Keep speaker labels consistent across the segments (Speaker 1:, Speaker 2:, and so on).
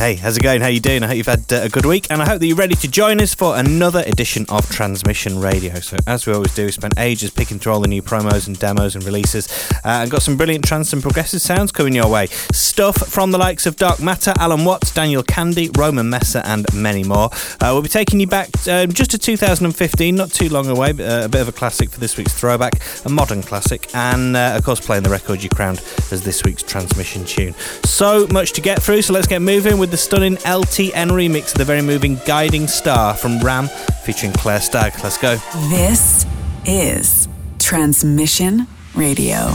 Speaker 1: Hey, how's it going? How you doing? I hope you've had uh, a good week, and I hope that you're ready to join us for another edition of Transmission Radio. So, as we always do, we spent ages picking through all the new promos and demos and releases, uh, and got some brilliant trance and progressive sounds coming your way. Stuff from the likes of Dark Matter, Allen Watts, Daniel Kandi, Roman Messer, and many more. Uh, we'll be taking you back um, just to 2015, not too long away, but uh, a bit of a classic for this week's throwback, a modern classic, and uh, of course, playing the record you crowned as this week's transmission tune. So much to get through, so let's get moving with the stunning LTN remix of the very moving Guiding Star from RAM featuring Clare Stagg. Let's go.
Speaker 2: This is Transmission Radio.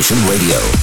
Speaker 2: Transmission Radio.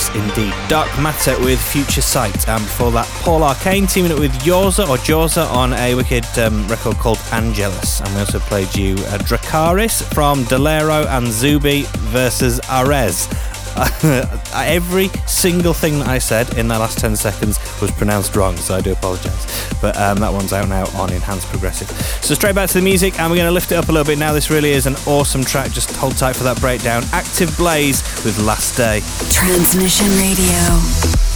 Speaker 1: Nice indeed. Dark Matter with Future Sight. And before that, Paul Arcane teaming up with Yorza or Jorza on a wicked um, record called Angelus. And we also played you uh, Dracarys from Dalero and Zuubi versus Aresz. Every single thing that I said in that last 10 seconds was pronounced wrong, so I do apologise. But um, that one's out now on Enhanced Progressive. So straight back to the music, and we're going to lift it up a little bit now. This really is an awesome track. Just hold tight for that breakdown. Active Blaze with Last Day.
Speaker 3: Transmission Radio.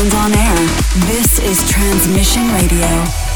Speaker 3: sounds on air.
Speaker 2: This is Transmission Radio.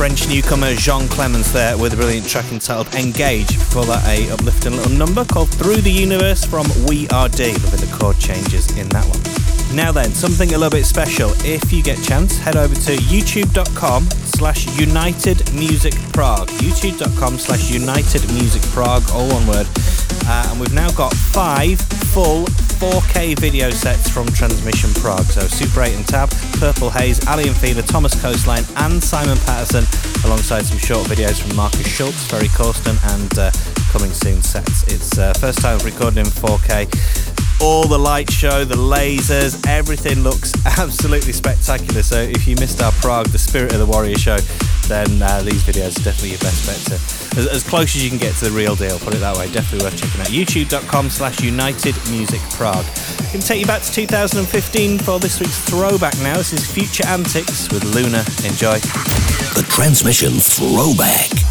Speaker 1: Newcomer Jean Clemence there with a brilliant track entitled Engage. Before that, a uplifting little number called Through the Universe from WeareD. Loving the chord changes in that one. Now then, something a little bit special. If you get chance, head over to youtube.com slash United Music Prague. youtube.com slash United Music Prague, all one word. Uh, and we've now got five full 4K video sets from Transmission Prague. So Super 8 and Tab, Purple Haze, Aly & Fila, Thomas Coastline, and Simon Patterson, alongside some short videos from Markus Schulz, Ferry Corsten, and uh, coming soon sets. It's uh, first time recording in 4K. All the light show, the lasers, everything looks absolutely spectacular. So if you missed our Prague, the Spirit of the Warrior show, then uh, these videos are definitely your best bet to as, as, close as you can get to the real deal. Put it that way. Definitely worth checking out. YouTube.com/slash United Music Prague. Can take you back to 2015 for this week's throwback. Now this is Future Antics with Lunar. Enjoy.
Speaker 4: The transmission throwback.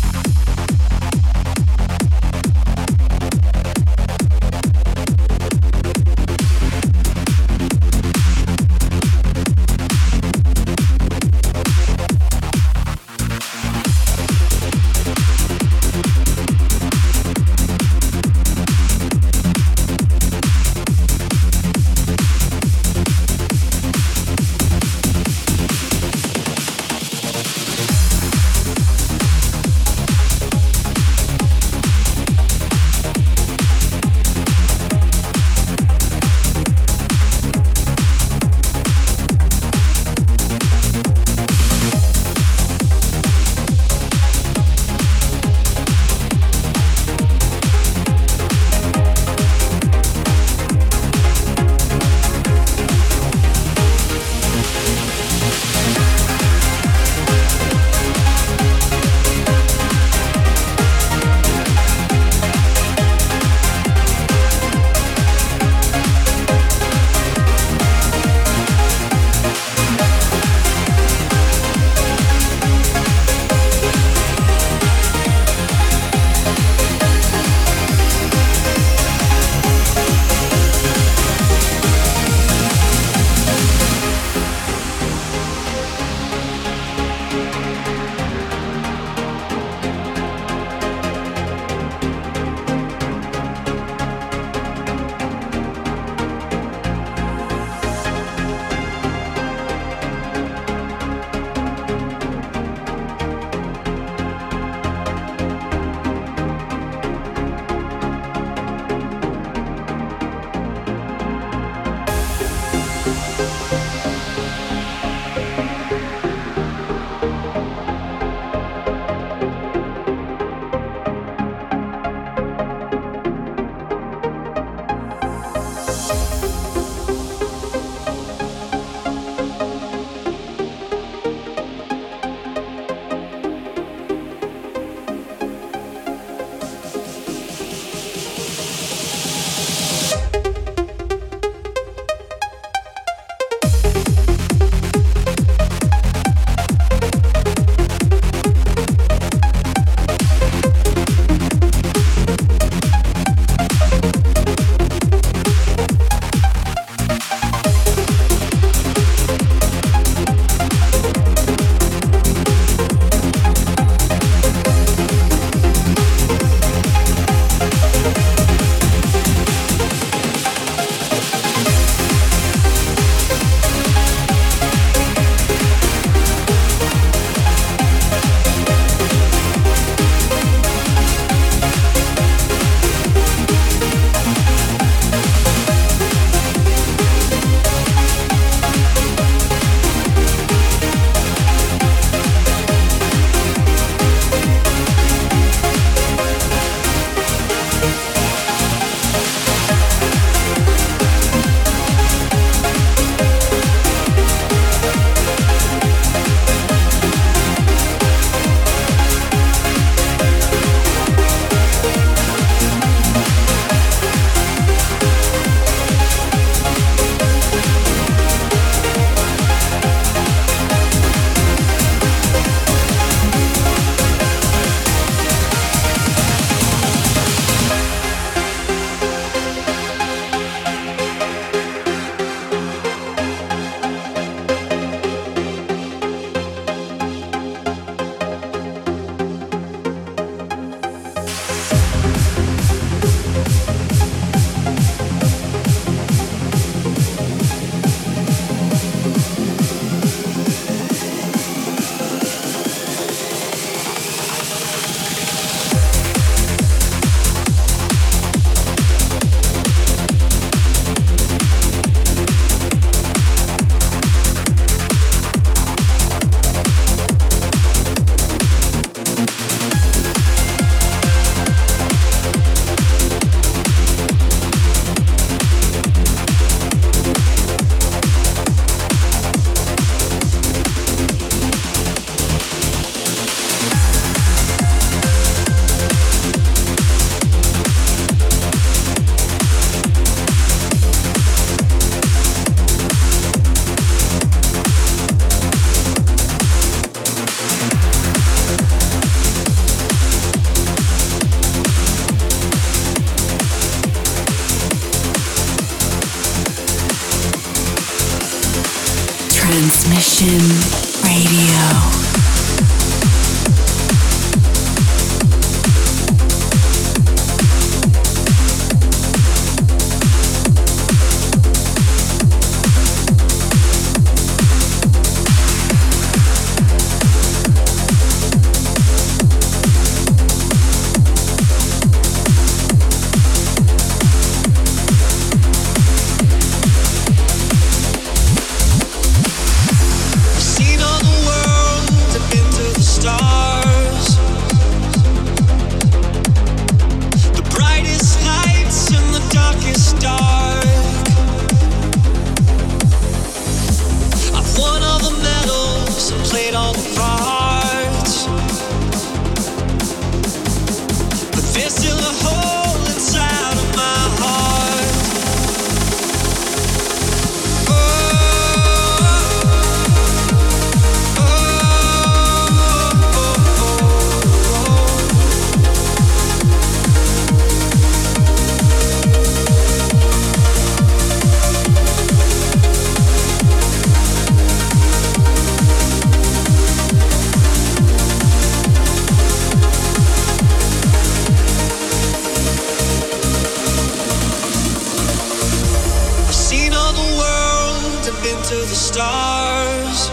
Speaker 2: to the
Speaker 5: stars.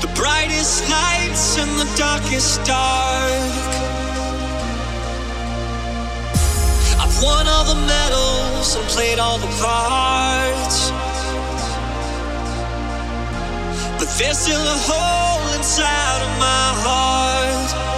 Speaker 4: The brightest nights and the darkest dark. I've won all
Speaker 1: the medals and played all the parts. But there's still a hole inside of my heart.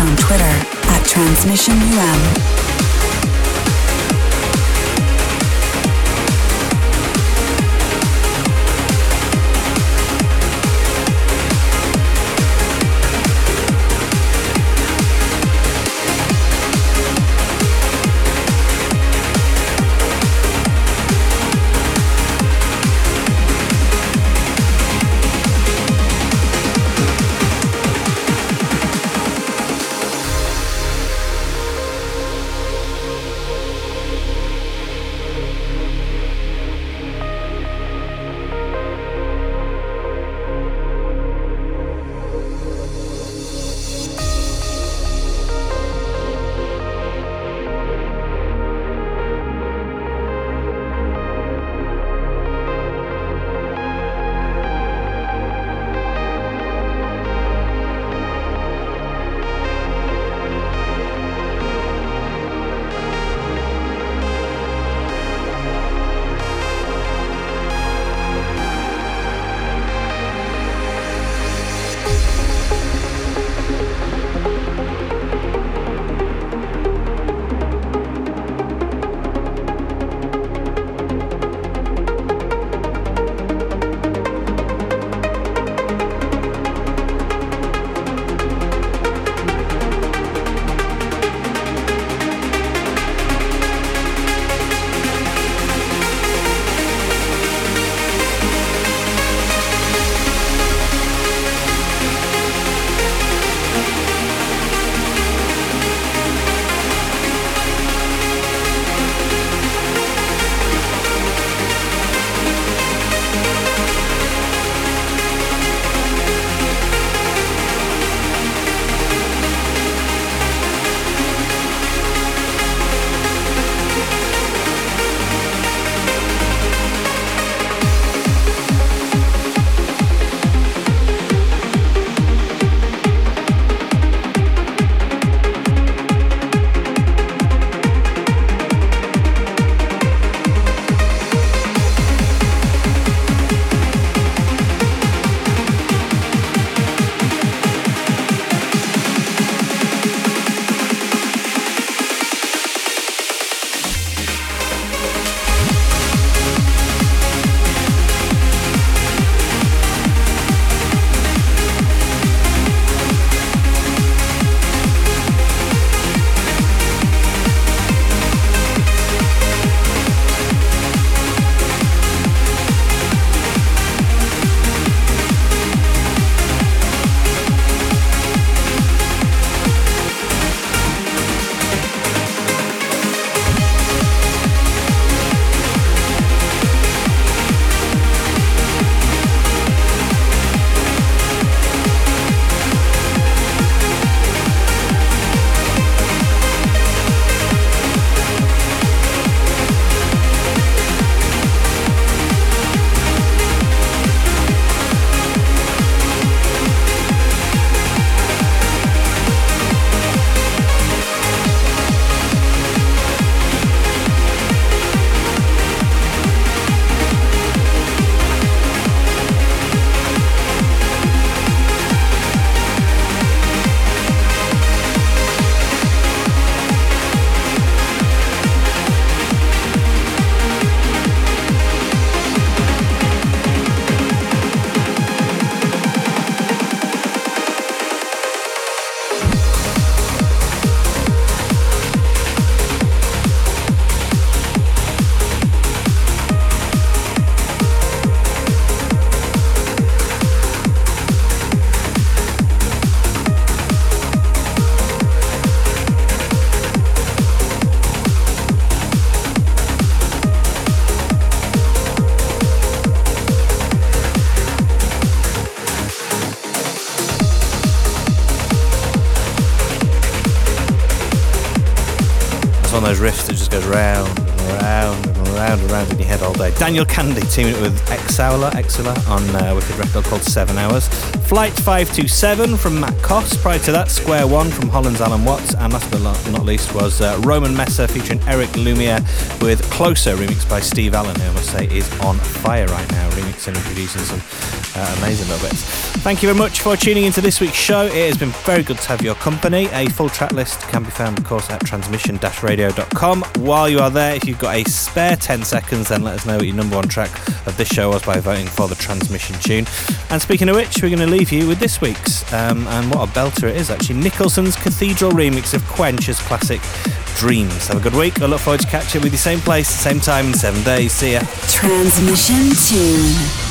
Speaker 1: on Twitter at transmissionum. Daniel Kandi teaming it with Exouler, Exouler on a wicked record called Seven Hours. Flight 527 from Mat Coste. Prior to that, Square One from Holland's Allen Watts. And last but not least was uh, Roman Messer featuring Eric Lumiere with Closer, remixed by Steve Allen, who I must say is on fire right now, remixing and producing some uh, amazing little bits. Thank you very much for tuning into this week's show. It has been very good to have your company. A full track list can be found, of course, at transmission-radio.com. While you are there, if you've got a spare 10 seconds, then let us know what your number one track of this show was by voting for the transmission tune. And speaking of which, we're going to leave you with this week's, um, and what a belter it is actually, Nicholson's Cathedral remix of Quench's classic Dreams. Have a good week. I look forward to catching up with you same place, same time in seven days. See ya.
Speaker 2: Transmission tune.